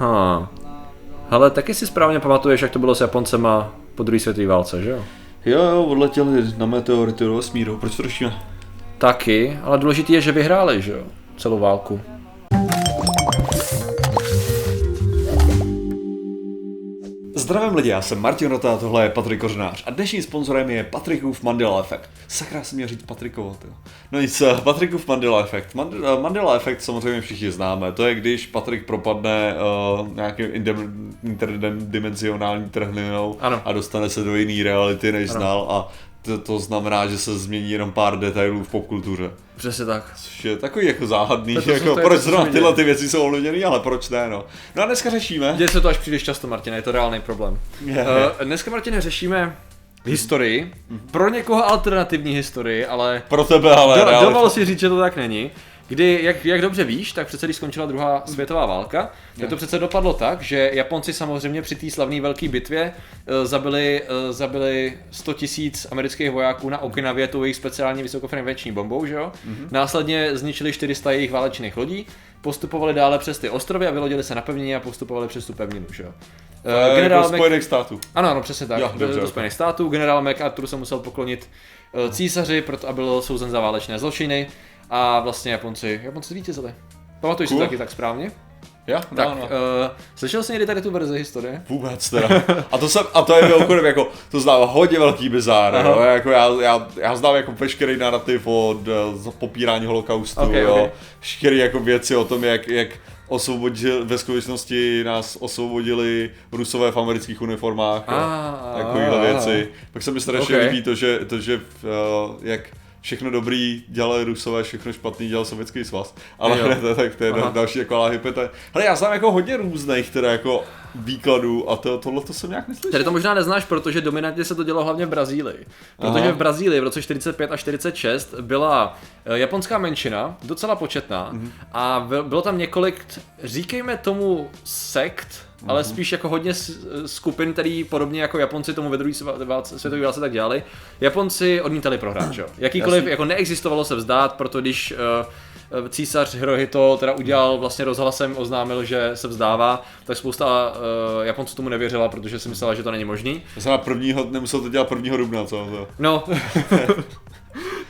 Ha. Ale taky si správně pamatuješ, jak to bylo s Japoncema po druhé světové válce, že jo? Jo, jo, odletěli na meteority do vesmíru, proč to řešíme? Taky, ale důležité je, že vyhráli, že jo? Celou válku. Zdravím lidi, já jsem Martin Rota, tohle je Patrik Kořenář a dnešním sponzorem je Patrikův Mandela Effect. Sakra jsem měl říct Patrikovo, tyjo. No nic, eh, Patrikův Mandela Effect. Mand- eh, Mandela Effect samozřejmě všichni známe, to je když Patrik propadne uh, nějakým interdimenzionální trhlinou Ano. a dostane se do jiné reality, než Ano. znal a to, to znamená, že se změní jenom pár detailů v popkultuře. Přesně tak. Což je takový jako záhadný, To je to, jako to proč to, zrovna tyhle ty věci jsou ovlivněný, ale proč ne, no. No a dneska řešíme. Děje se to až příliš často, Martine, je to reálný problém. Je, je. Uh, dneska, Martine, řešíme historii. Pro někoho alternativní historii, ale Pro tebe ale do, realita. dovol si říct, že to tak není. Kdy, jak, jak dobře víš, tak přece když skončila druhá světová válka, tak to přece dopadlo tak, že Japonci samozřejmě při té slavné velké bitvě uh, zabili, uh, zabili 100 tisíc amerických vojáků na Okinavě tou jejich speciální vysokofrekvenční bombou, že jo? Mm-hmm. Následně zničili 400 jejich válečných lodí, postupovali dále přes ty ostrovy a vylodili se na pevnině a postupovali přes tu pevninu, že jo? Eh, Uh, Generál Mac- Spojených států. ano, ano, přesně tak. Jo, dobře, do. Spojených států. Generál MacArthur se musel poklonit eh, císaři, proto a byl souzen za válečné zločiny. A vlastně Japonci, Japonci zvítězili. Pamatuješ si Cool. to taky tak správně? Já? Tak, No, no. uh, slyšel jsi někdy tady tu verzi historie? Vůbec teda. A to, jsem, a to je mimochodem jako, to znám hodně velký bizár, Aha. jo? Jako já, já, já, znám jako veškerý narrativ o d- za popírání holokaustu, Ok, jo? ok. Veškerý jako věci o tom, jak, jak osvobodil, ve skutečnosti nás osvobodili Rusové v amerických uniformách, jo? Ah, takovýhle ah, věci. Pak se mi strašně Ok. líbí to, že, to, že uh, jak všechno dobrý dělali Rusové, všechno špatný dělal Sovětský svaz. Ale Jo. ne, to, tak to je Aha. další jako hypeta. Ale já znám jako hodně různých teda jako výkladů a to, tohle to jsem nějak neslyšel. Tady to možná neznáš, protože dominantně se to dělo hlavně v Brazílii. Protože Aha. v Brazílii v roce 45 a 46 byla eh, japonská menšina, docela početná, Mhm. a byl- bylo tam několik, říkejme tomu sekt, Mhm. ale spíš jako hodně skupin, který podobně jako Japonci tomu ve druhé světové válce tak dělali. Japonci odmítali prohrát, že jo? Jakýkoliv, Jasně. jako neexistovalo se vzdát, proto když eh, císař Hirohito teda udělal vlastně rozhlasem, oznámil, že se vzdává, tak spousta uh, Japonců tomu nevěřila, protože si myslela, že to není možný. To jsem na prvního, nemusel to dělat prvního dubna, co? No,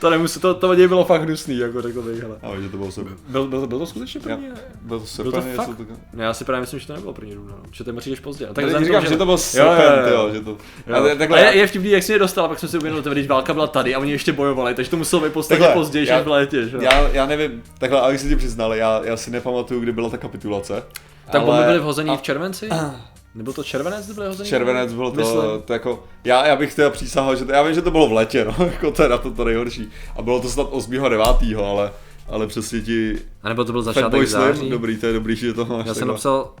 to nemusí, to, to bylo fakt hnusný, jako řekl bych, hele. vím, že to bylo sebe. Byl, byl, byl to skutečně první? Já- Byl to Byl to fakt? to... Ne, já si právě myslím, že to nebylo první dubna, no. že ty přijdeš pozdě. Tak říkám, tomu, že to byl Jo, srpen, jo, jo. jo, že to... Jo. Ale A takhle, je, já- je vtipný, jak jsi mě dostal, a pak jsem si uvědomil, že válka byla tady a oni ještě bojovali, takže to muselo být podstatně Takhle, později, než v létě, že? jo? Já, já nevím, takhle, abych si ti přiznal, já, já si nepamatuju, kdy byla ta kapitulace. tak bomby ale- byly vhození a- v červenci? Nebyl to červenec, kdy byly hození? Červenec bylo to, Myslím. to jako, já, já bych teda přísahal, že to, já vím, že to bylo v letě, no, jako to je na to, to nejhorší. A bylo to snad 8. 9. ale, ale přesně ti A nebo to byl začátek Fatboy září? Slim, dobrý, to je dobrý, že to máš Já jsem napsal,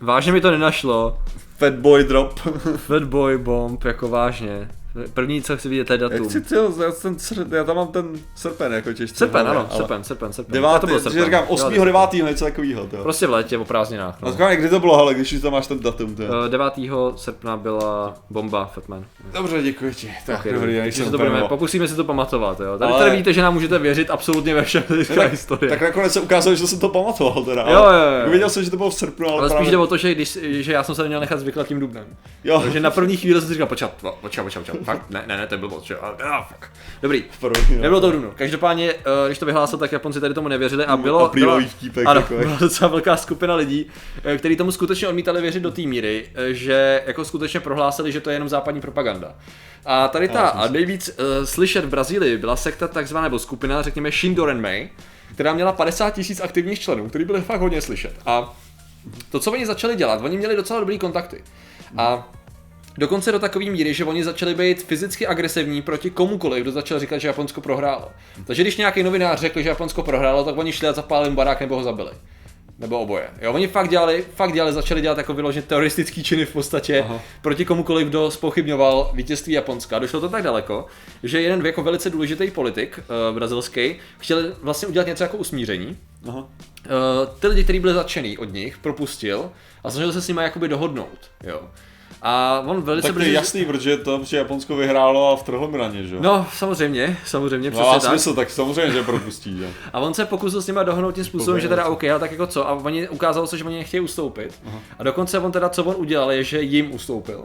vážně mi to nenašlo, Fatboy Drop. Fatboy Bomb, jako vážně. První, co chci vidět, je datum. si tyjo, já, ten, sr- já tam mám ten srpen jako těžce. Srpen, ano, ale srpen, srpen, srpen. Devátý, to bylo že srpen. říkám 8. Jo, 9. něco takového, to. Prostě v létě, o prázdninách. A No. říkám, kdy to bylo, ale když už tam máš ten datum, to. Eh, 9. srpna byla bomba Fatman. Dobře, děkuji ti. Tak, Okay, dobrý, já jsem to budeme, pokusíme si to pamatovat, jo. Tady, Ale- tady víte, že nám můžete věřit absolutně ve všem tak, historie. tak nakonec se ukázalo, že jsem to pamatoval teda. Jo, jo, jo. Věděl jsem, že to bylo v srpnu, ale, ale spíš jde o to, že, když, že já jsem se měl nechat zvyklat tím dubnem. Jo, Takže na první chvíli jsem si říkal, počkat, po- počkat, počkat, počkat, fakt, ne, ne, ne, to bylo počkat, ah, fuck. Dobrý, jo. nebylo to dubnu. Každopádně, eh, když to vyhlásil, tak Japonci tady tomu nevěřili a bylo, A byla- vtípek, ano, jako jak- byla docela velká skupina lidí, eh, kteří tomu skutečně odmítali věřit do té míry, eh, že jako skutečně prohlásili, že to je jenom západní propaganda. A tady ta a nejvíc uh, slyšet v Brazílii byla sekta takzvaná, nebo skupina, řekněme Shindorenmei, která měla 50 tisíc aktivních členů, kteří byli fakt hodně slyšet. A to, co oni začali dělat, oni měli docela dobrý kontakty. A Dokonce do takové míry, že oni začali být fyzicky agresivní proti komukoliv, kdo začal říkat, že Japonsko prohrálo. Takže když nějaký novinář řekl, že Japonsko prohrálo, tak oni šli a zapálili mu barák nebo ho zabili. Nebo oboje. Jo, oni fakt dělali, fakt dělali, začali dělat jako vyloženě teroristický činy v podstatě Aha. proti komukoliv, kdo spochybňoval vítězství Japonska. Došlo to tak daleko, že jeden jako velice důležitý politik uh, brazilský chtěl vlastně udělat něco jako usmíření. Aha. Uh, ty lidi, kteří byli zatčený od nich, propustil a snažil se s nimi jakoby dohodnout. Jo. A on velice Tak to je brzy... jasný, protože to, že Japonsko vyhrálo a vtrhlo mi na ně, že jo? No, samozřejmě, samozřejmě, No, přesně tak. smysl, tak samozřejmě, že propustí, že? A on se pokusil s nimi dohnout tím způsobem, že teda OK, ale tak jako co? A oni ukázalo se, že oni nechtějí ustoupit. A dokonce on teda, co on udělal, je, že jim ustoupil.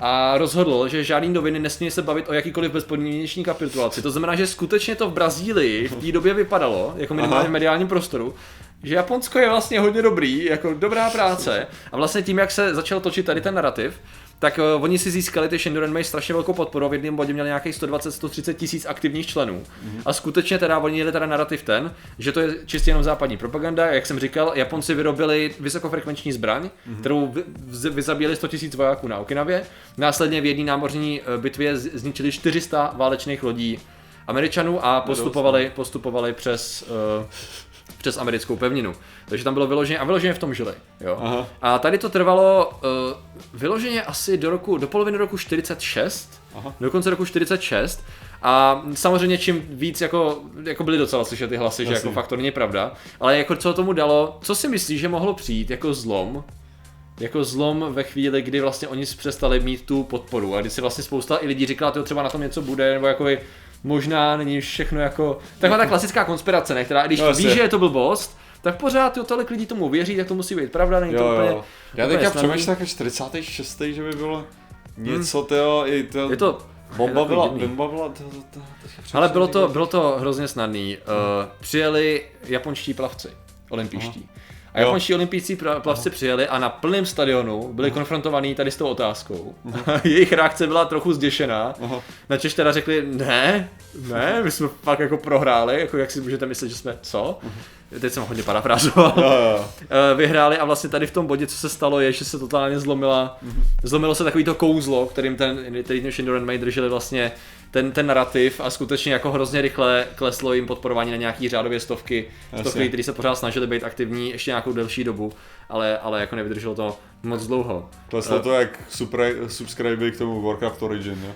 A rozhodl, že žádný noviny nesmí se bavit o jakýkoliv bezpodmíneční kapitulaci. To znamená, že skutečně to v Brazílii v té době vypadalo, jako minimálně v mediálním prostoru, že Japonsko je vlastně hodně dobrý, jako dobrá práce. A vlastně tím, jak se začal točit tady ten narrativ, tak uh, oni si získali, ty Shindoran mají strašně velkou podporu, v jednom bodě měli nějakých 120-130 tisíc aktivních členů. Mm-hmm. A skutečně teda oni jeli teda narrativ ten, že to je čistě jenom západní propaganda, jak jsem říkal, Japonci vyrobili vysokofrekvenční zbraň, mm-hmm. kterou vy, vyzabíjeli 100 tisíc vojáků na Okinavě. Následně v jedné námořní eh, bitvě zničili 400 válečných lodí Američanů a postupovali, postupovali přes uh, přes americkou pevninu. Takže tam bylo vyloženě, a vyloženě v tom žili. Jo. Aha. A tady to trvalo uh, vyloženě asi do roku, do poloviny roku 46, Aha. do konce roku 46. A samozřejmě čím víc, jako, jako byly docela slyšet ty hlasy, že Jasně. jako fakt to není pravda, ale jako co tomu dalo, co si myslíš, že mohlo přijít jako zlom, jako zlom ve chvíli, kdy vlastně oni přestali mít tu podporu a kdy si vlastně spousta i lidí říkala, že třeba na tom něco bude, nebo jako možná není všechno jako, taková ta klasická konspirace, ne, která když No, víš, že je to blbost, tak pořád jo, tolik lidí tomu věří, tak to musí být pravda, není to Jo, úplně, jo. Já úplně teďka přemýšlím jako 46. že by bylo něco, tyjo, i to... Je to Bomba to byla, bomba byla, to, to, to, to, Ale bylo to, bylo to hrozně snadný. Uh, přijeli japonští plavci, olympijští. A japonští olympijští pra- plavci přijeli a na plném stadionu byli konfrontovaní tady s tou otázkou. Jejich reakce byla trochu zděšená. Aha. Načež teda řekli, ne, ne, my jsme fakt jako prohráli, jako jak si můžete myslet, že jsme, co? Teď jsem hodně parafrázoval. Jo, jo. Eh, vyhráli a vlastně tady v tom bodě, co se stalo, je, že se totálně zlomila, zlomilo se takový to kouzlo, kterým ten, který ten Shindoran May drželi vlastně ten, ten narrativ a skutečně jako hrozně rychle kleslo jim podporování na nějaký řádově stovky, stovky, kteří se pořád snažili být aktivní ještě nějakou delší dobu, ale, ale jako nevydrželo to moc dlouho. Kleslo to jak super, subscribe k tomu Warcraft Origin, jo?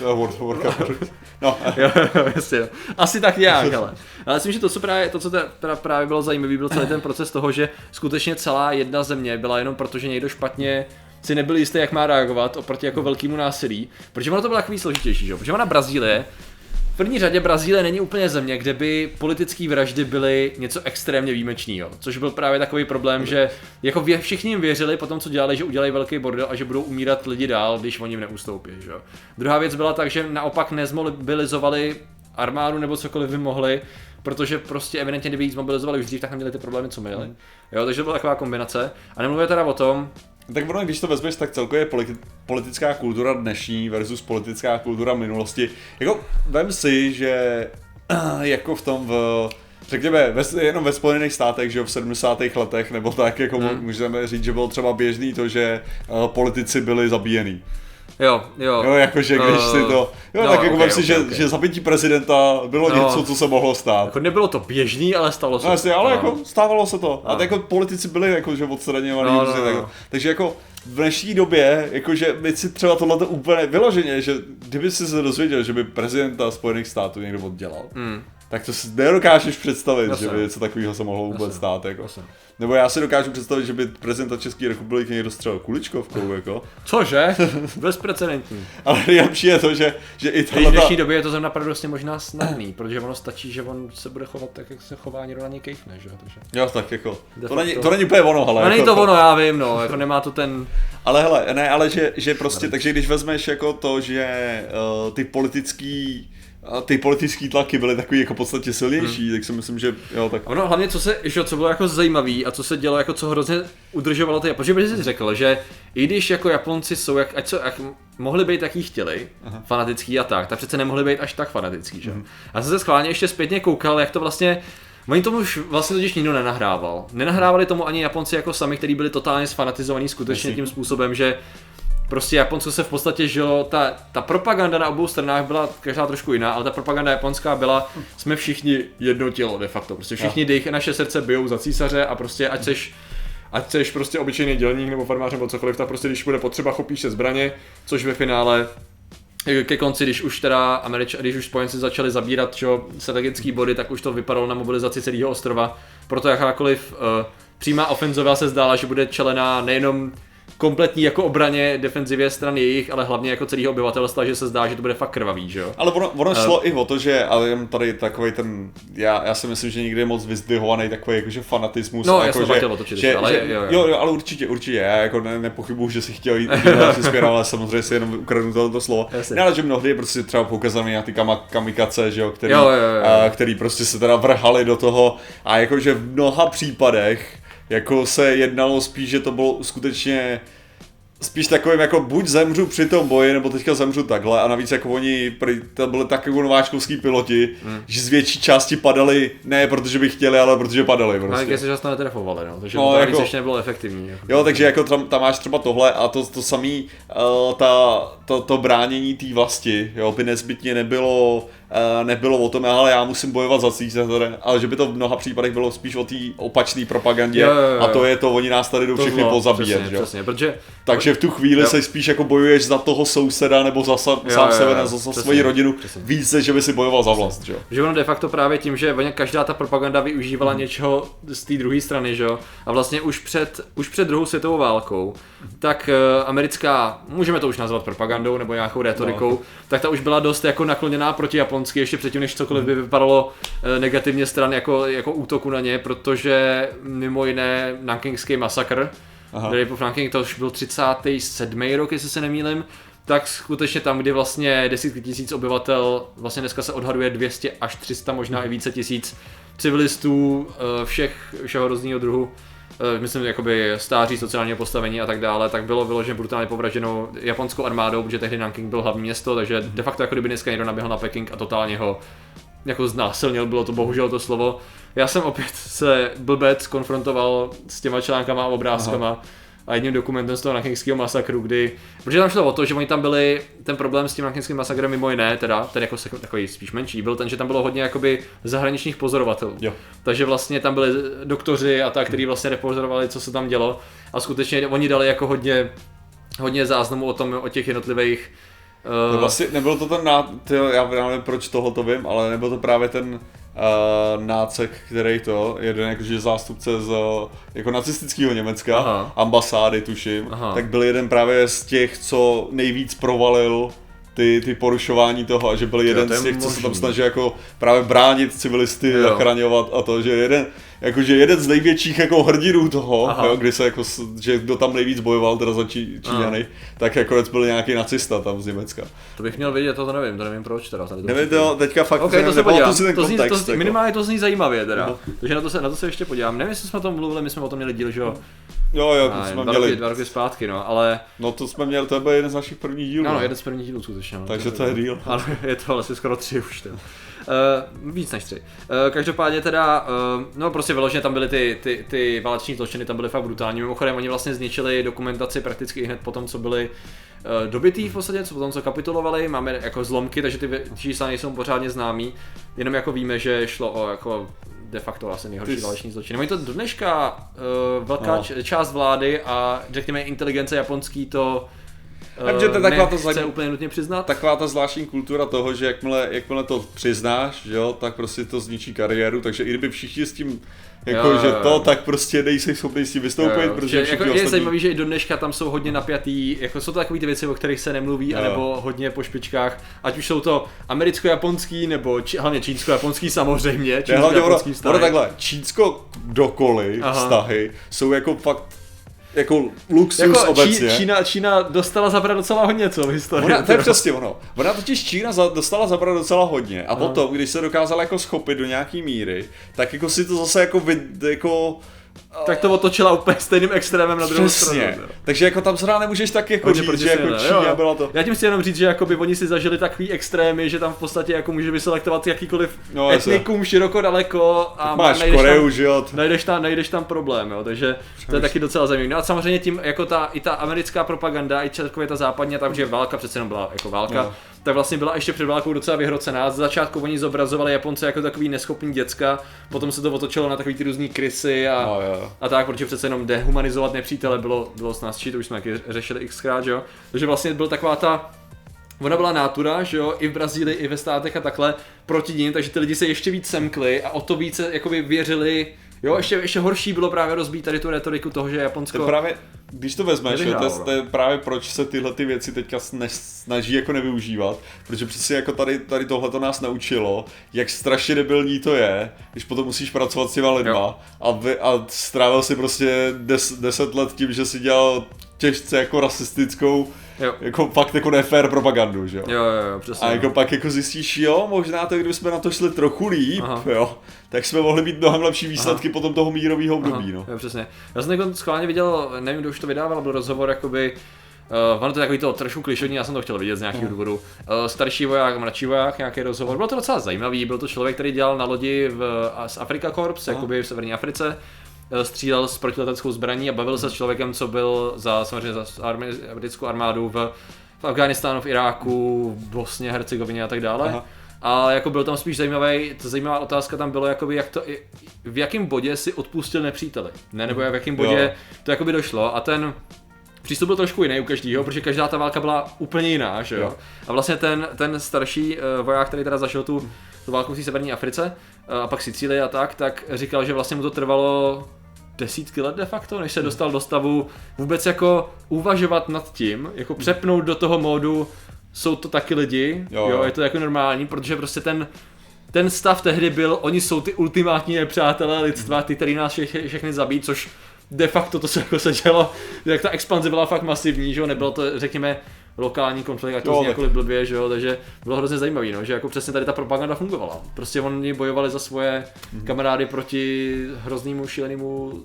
Uh, World of Warcraft Origin. No, jo, jo, jasně, jo. Asi tak nějak, ale. Ale myslím, že to, co právě, to, co te- teda právě bylo zajímavé, byl celý ten proces toho, že skutečně celá jedna země byla jenom proto, že někdo špatně si nebyl jistý, jak má reagovat oproti jako velkému násilí, protože ono to bylo takový složitější, že? jo? protože ona Brazílie, první řadě Brazílie není úplně země, kde by politické vraždy byly něco extrémně výjimečného, což byl právě takový problém, že jako vě, všichni jim věřili po tom, co dělali, že udělají velký bordel a že budou umírat lidi dál, když oni jim neustoupí. Že? Druhá věc byla tak, že naopak nezmobilizovali armádu nebo cokoliv by mohli, protože prostě evidentně, kdyby ji zmobilizovali už dřív, tak neměli ty problémy, co měli. Jo, takže to byla taková kombinace. A nemluvě teda o tom, tak ono, když to vezmeš, tak celkově politi- politická kultura dnešní versus politická kultura minulosti. Jako, vem si, že jako v tom v Řekněme, ve, jenom ve Spojených státech, že jo, v 70. letech, nebo tak, jako hmm. můžeme říct, že bylo třeba běžný to, že uh, politici byli zabíjený. Jo, jo. Jo, jakože když Eh, si to... Jo, no, tak jako ok, vem si, ok, že, ok. že zabití prezidenta bylo No. něco, co se mohlo stát. Jako nebylo to běžný, ale stalo se. No jasně, ale No. jako stávalo se to. A No. tak jako politici byli jako, že odstraňovaní. No, no, prostě no, tak-. Takže jako v dnešní době, jakože my si třeba tohle úplně vyloženě, že kdyby si se dozvěděl, že by prezidenta Spojených států někdo oddělal, Hmm. Tak to si nedokážeš představit, Jasně. že by něco takového se mohlo vůbec Jasně. stát. Jako. Jasně. Nebo já si dokážu představit, že by prezidenta České republiky někdo střelil kuličkovkou, jako. Cože? Bezprecedentní. Ale nejlepší je to, že, že i V tohle... dnešní době je to zrovna paradoxně možná snadný, protože ono stačí, že on se bude chovat tak, jak se chová, někdo na něj kejfne, že jo? Takže... Jo, tak jako, De to není, to není úplně ono, ale není jako to ono, já vím, no, jako nemá to ten... Ale hele, ne, ale že, že prostě, takže když vezmeš jako to, že uh, ty politický uh, ty politický tlaky byly takový jako podstatě silnější, hmm. tak si myslím, že jo, tak Ono hlavně, co se, že, co bylo jako zajímavý a co se dělo, jako co hrozně udržovalo ty, protože jsi řekl, že i když jako Japonci jsou, jak, ať co, jak mohli být, jaký chtěli, Aha. fanatický a tak, tak přece nemohli být až tak fanatický, že? Hmm. Já jsem se schválně ještě zpětně koukal, jak to vlastně Oni tomu už vlastně totiž nikdo nenahrával. Nenahrávali tomu ani Japonci jako sami, kteří byli totálně sfanatizovaní skutečně Jasně. tím způsobem, že prostě Japonsko se v podstatě žilo, ta, ta propaganda na obou stranách byla každá trošku jiná, ale ta propaganda japonská byla, jsme všichni jedno tělo de facto, prostě všichni dých, naše srdce bijou za císaře a prostě ať seš ať seš prostě obyčejný dělník nebo farmář nebo cokoliv, tak prostě když bude potřeba, chopíš se zbraně, což ve finále ke konci, když už teda Američ, když už spojenci začali zabírat čo, strategické body, tak už to vypadalo na mobilizaci celého ostrova. Proto jakákoliv uh, přímá ofenzova se zdála, že bude čelená nejenom kompletní jako obraně defenzivě stran jejich, ale hlavně jako celého obyvatelstva, že se zdá, že to bude fakt krvavý, že jo? Ale ono, ono šlo uh, i o to, že ale jen tady takový ten, já, já si myslím, že nikdy je moc vyzdvihovaný takový jakože fanatismus. No, jako, že, to točit, že, ale, že, jo, jo. jo, ale určitě, určitě, já jako ne, nepochybuju, že si chtěl jít, jít ale samozřejmě si jenom ukradnu tohle slovo. Ne, ale že mnohdy je prostě třeba poukazaný na ty kama, kamikace, že jo, který, jo, jo, jo. A, který prostě se teda vrhali do toho a jakože v mnoha případech jako se jednalo spíš, že to bylo skutečně spíš takovým jako buď zemřu při tom boji, nebo teďka zemřu takhle a navíc jako oni, to byly tak jako nováčkovský piloti, hmm. že z větší části padali ne protože by chtěli, ale protože padali prostě. Ale se často netrefovali, no, takže no, to jako, ještě nebylo efektivní. Jako. Jo, takže jako tam, tam máš třeba tohle a to, to samý, uh, ta, to, to bránění té vlasti, jo, by nezbytně nebylo nebylo o tom, ale já musím bojovat za císaře, ale že by to v mnoha případech bylo spíš o té opačné propagandě jo, jo, jo. a to je to, oni nás tady jdou všechny zlo, pozabíjet. Přesně, jo? přesně, protože... Takže v tu chvíli jo. se spíš jako bojuješ za toho souseda nebo za sa, jo, sám jo, sebe, jo, za, za svoji rodinu, přesně. více, že by si bojoval za vlast. Že, že ono de facto právě tím, že každá ta propaganda využívala hmm. něčeho z té druhé strany, že jo? A vlastně už před, už před druhou světovou válkou, tak uh, americká, můžeme to už nazvat propagandou nebo nějakou retorikou, no. tak ta už byla dost jako nakloněná proti Japonsku japonsky ještě předtím, než cokoliv by vypadalo eh, negativně stran jako, jako útoku na ně, protože mimo jiné Nankingský masakr, který po Nanking to už byl 37. rok, jestli se nemýlim, tak skutečně tam, kdy vlastně desítky tisíc obyvatel, vlastně dneska se odhaduje 200 až 300, možná i více tisíc civilistů eh, všech, všeho různého druhu, myslím, jakoby stáří sociálního postavení a tak dále, tak bylo vyloženě brutálně povraženo japonskou armádou, protože tehdy Nanking byl hlavní město, takže de facto jako kdyby dneska někdo naběhl na Peking a totálně ho jako znásilnil, bylo to bohužel to slovo. Já jsem opět se blbec konfrontoval s těma článkama a obrázkama. Aha a jedním dokumentem z toho Nankingského masakru, kdy, protože tam šlo o to, že oni tam byli, ten problém s tím Nankingským masakrem mimo jiné, teda, ten jako takový spíš menší, byl ten, že tam bylo hodně jakoby zahraničních pozorovatelů. Jo. Takže vlastně tam byli doktoři a tak, kteří vlastně repozorovali, co se tam dělo a skutečně oni dali jako hodně, hodně záznamů o tom, o těch jednotlivých Uh... No vlastně nebylo to ten, ná... Tyjo, já nevím proč toho to vím, ale nebyl to právě ten uh, nácek, který to, jeden jakože zástupce z jako nacistického Německa, Aha. ambasády tuším, Aha. tak byl jeden právě z těch, co nejvíc provalil ty, ty porušování toho a že byl jeden z těch, co se tam snaží jako právě bránit civilisty, jo. zachraňovat a to, že jeden, jakože jeden z největších jako hrdinů toho, jo, kdy se jako, že kdo tam nejvíc bojoval teda za Čí, Číňany, tak jako byl nějaký nacista tam z Německa. To bych měl vědět, to, to nevím, to nevím proč teda. Tady to nevím, to, teďka fakt okay, to se podívám, to, to, zní, to zní, jako. minimálně to zní zajímavě teda, no. takže na to, se, na to se ještě podívám. Nevím, jestli jsme o tom mluvili, my jsme o tom měli díl, že jo? Jo, jo, to jsme dva měli. Roky, dva roky zpátky, no, ale... No to jsme měli, to byl jeden z našich prvních dílů. No, no jeden z prvních dílů skutečně. No, Takže to, je díl. Ale je to vlastně skoro tři už. Ten. Uh, víc než tři. Uh, každopádně teda, uh, no prostě vyloženě tam byly ty, ty, ty váleční zločiny, tam byly fakt brutální. Mimochodem oni vlastně zničili dokumentaci prakticky hned po tom, co byli uh, dobitý v podstatě, co potom co kapitulovali, máme jako zlomky, takže ty čísla nejsou pořádně známý, jenom jako víme, že šlo o jako de facto asi nejhorší Ty... váleční zločiny. Oni to do dneška uh, velká no. část vlády a řekněme inteligence japonský to Uh, že to je taková to zla... úplně nutně přiznat. Taková ta zvláštní kultura toho, že jakmile, jakmile to přiznáš, jo, tak prostě to zničí kariéru, takže i kdyby všichni s tím jako, jo, že to, tak prostě nejsi schopný s tím vystoupit, jo, protože jako Je ostatní... zajímavý, že i do dneška tam jsou hodně napjatý, jako jsou to takové ty věci, o kterých se nemluví, jo. anebo hodně po špičkách, ať už jsou to americko-japonský, nebo či, hlavně čínsko-japonský samozřejmě, čínsko-japonský vztahy. Ono takhle, čínsko-dokoliv vztahy jsou jako fakt jako luxus jako obecně. Čí, Čína, Čína dostala zabrat docela hodně, co v historii. Ona, to je přesně ono. Ona totiž Čína za, dostala zabrat docela hodně a potom, když se dokázala jako schopit do nějaký míry, tak jako si to zase jako, vid, jako tak to otočila úplně stejným extrémem na druhou Přesně. stranu. Takže jako tam zrovna nemůžeš tak jako říct, že jako Čína byla to. Já tím si jenom říct, že jako by oni si zažili takový extrémy, že tam v podstatě jako může vyselektovat jakýkoliv no, etnikum široko daleko a máš najdeš Koreu, tam, že jo? Najdeš tam, najdeš tam problém, jo, takže to je taky docela zajímavé. No a samozřejmě tím jako ta, i ta americká propaganda, i celkově ta západní, takže válka přece jenom byla jako válka, no tak vlastně byla ještě před válkou docela vyhrocená. Z začátku oni zobrazovali Japonce jako takový neschopný děcka, potom se to otočilo na takový ty různý krysy a, no, jo. a tak, protože přece jenom dehumanizovat nepřítele bylo, bylo snazší, to už jsme taky řešili xkrát, že jo. Takže vlastně byl taková ta Ona byla nátura, že jo, i v Brazílii, i ve státech a takhle proti ním, takže ty lidi se ještě víc semkli a o to více jakoby věřili Jo, ještě, ještě horší bylo právě rozbít tady tu retoriku toho, že Japonsko to právě, když to vezmeš, jo, to, je, to je právě proč se tyhle ty věci teďka snaží jako nevyužívat, protože přesně jako tady, tady tohle to nás naučilo, jak strašně debilní to je, když potom musíš pracovat s těma lidma a, vy, a strávil si prostě des, deset let tím, že si dělal těžce jako rasistickou Jo. Jako fakt jako nefér propagandu, že jo? Jo, jo, jo, přesně. A jako no. pak jako zjistíš, jo, možná to, kdyby jsme na to šli trochu líp, Aha. jo, tak jsme mohli mít mnohem lepší výsledky Aha. potom toho mírového období, Aha. no. Jo, přesně. Já jsem jako schválně viděl, nevím, kdo už to vydával, byl rozhovor, jakoby, Uh, ono to je takový to trošku klišovní, já jsem to chtěl vidět z nějakého důvodu. Uh, starší voják, mladší voják, nějaký rozhovor. Bylo to docela zajímavý, byl to člověk, který dělal na lodi v, z Afrika Corps, jakoby v severní Africe. Uh, střílel s protileteckou zbraní a bavil se s člověkem, co byl za samozřejmě za armi, britskou armádu v v Afganistánu, v Iráku, v Bosně, Hercegovině a tak dále. Aha. A jako byl tam spíš zajímavý, to zajímavá otázka tam bylo, jakoby jak to, v jakém bodě si odpustil nepříteli, ne, nebo v jakém bodě jo. to jakoby došlo a ten přístup byl trošku jiný u každého, protože každá ta válka byla úplně jiná, že jo. jo. A vlastně ten, ten starší uh, voják, který teda zašel tu, tu válku v té severní Africe, uh, a pak Sicílii a tak, tak říkal, že vlastně mu to trvalo desítky let de facto, než se dostal do stavu vůbec jako uvažovat nad tím, jako přepnout do toho módu, jsou to taky lidi, jo, jo je to jako normální, protože prostě ten, ten stav tehdy byl, oni jsou ty ultimátní nepřátelé lidstva, ty, který nás vše, všechny zabít, což de facto to se jako se dělo, jak ta expanze byla fakt masivní, že jo, nebylo to, řekněme, lokální konflikt, ať to zní jakkoliv blbě, že jo, takže bylo hrozně zajímavý, no, že jako přesně tady ta propaganda fungovala. Prostě oni bojovali za svoje mm-hmm. kamarády proti hroznému, šílenému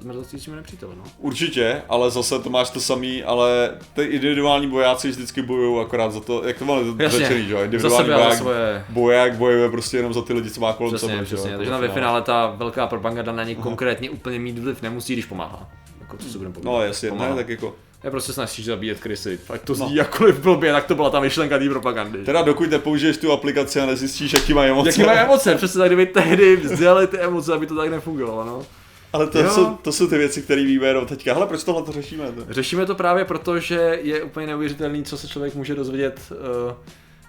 zmrzlicímu nepříteli, no. Určitě, ale zase to máš to samý, ale ty individuální bojáci vždycky bojují akorát za to, jak to máme řečený, že jo, individuální boják, svoje... boják bojuje prostě jenom za ty lidi, co má kolem přesně, sebe, přesně, takže na ve finále ta velká propaganda na ně konkrétně úplně mít vliv nemusí, když pomáhá. Jako, co se budeme No jasně, ne, tak jako je prostě snažíš zabíjet krysy. Ať to zní no. jakkoliv blbě, tak to byla ta myšlenka té propagandy. Teda dokud nepoužiješ tu aplikaci a nezjistíš, jaký mají emoce. Jaký mají emoce, přesně tak, kdyby tehdy vzdělali ty emoce, aby to tak nefungovalo, no. Ale to jsou, to jsou ty věci, které víme jenom teďka. Hele, proč tohle to řešíme? To? Řešíme to právě proto, že je úplně neuvěřitelný, co se člověk může dozvědět. Uh,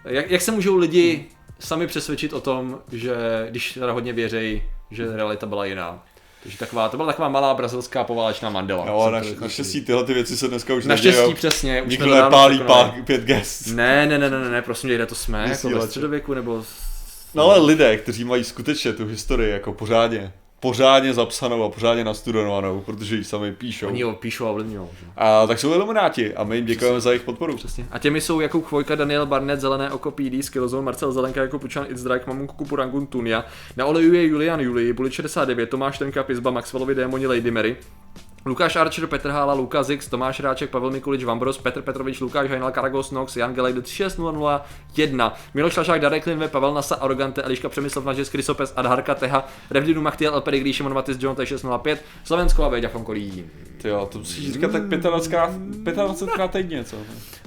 jak, jak se můžou lidi sami přesvědčit o tom, že když teda hodně věří, že realita byla jiná. Takže taková, to byla taková malá brazilská poválečná Mandela. Jo, naš, naštěstí tyhle ty věci se dneska už Naštěstí nedějou. přesně. Už Nikdo nepálí pák 5G. Ne, ne, ne, ne, ne, prosím kde to jsme, jako ve středověku nebo... No ale lidé, kteří mají skutečně tu historii jako pořádně, pořádně zapsanou a pořádně nastudovanou, protože ji sami píšou. Oni ho píšou a ovlivňují. A tak jsou ilumináti a my jim děkujeme za jejich podporu. Přesně. A těmi jsou Jakub Chvojka, Daniel Barnett, Zelené oko PD, Skillzone, Marcel Zelenka, jako Pučan, Drake, Mamun Kuku, Rangun, Tunia. Na oleju je Julian Juli, Bulit 69, Tomáš Tenka, Pizba, Maxwellovi, Démoni, Lady Mary. Lukáš Archer, Petr Hála, Luka Zix, Tomáš Ráček, Pavel Mikulič, Vambros, Petr Petrovič, Lukáš Hajnal, Karagos, Nox, Jan Gelej, 3001, Miloš Lašák, Darek Linve, Pavel Nasa, Arogante, Eliška Přemyslov, Nažes, Krysopes, Adharka, Teha, Revdinu Machtiel, El Pedigree, Šimon Matis, John, 605, Slovensko a Véďa Fonkolí. Ty jo, to musíš říkat tak 25krát, 25krát týdně, co?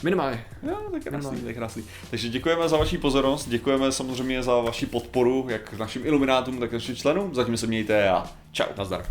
Minimálně. Jo, tak krásný, tak krásný. Takže děkujeme za vaši pozornost, děkujeme samozřejmě za vaši podporu, jak našim iluminátům, tak našim členům. Zatím se mějte a čau. Nazdar.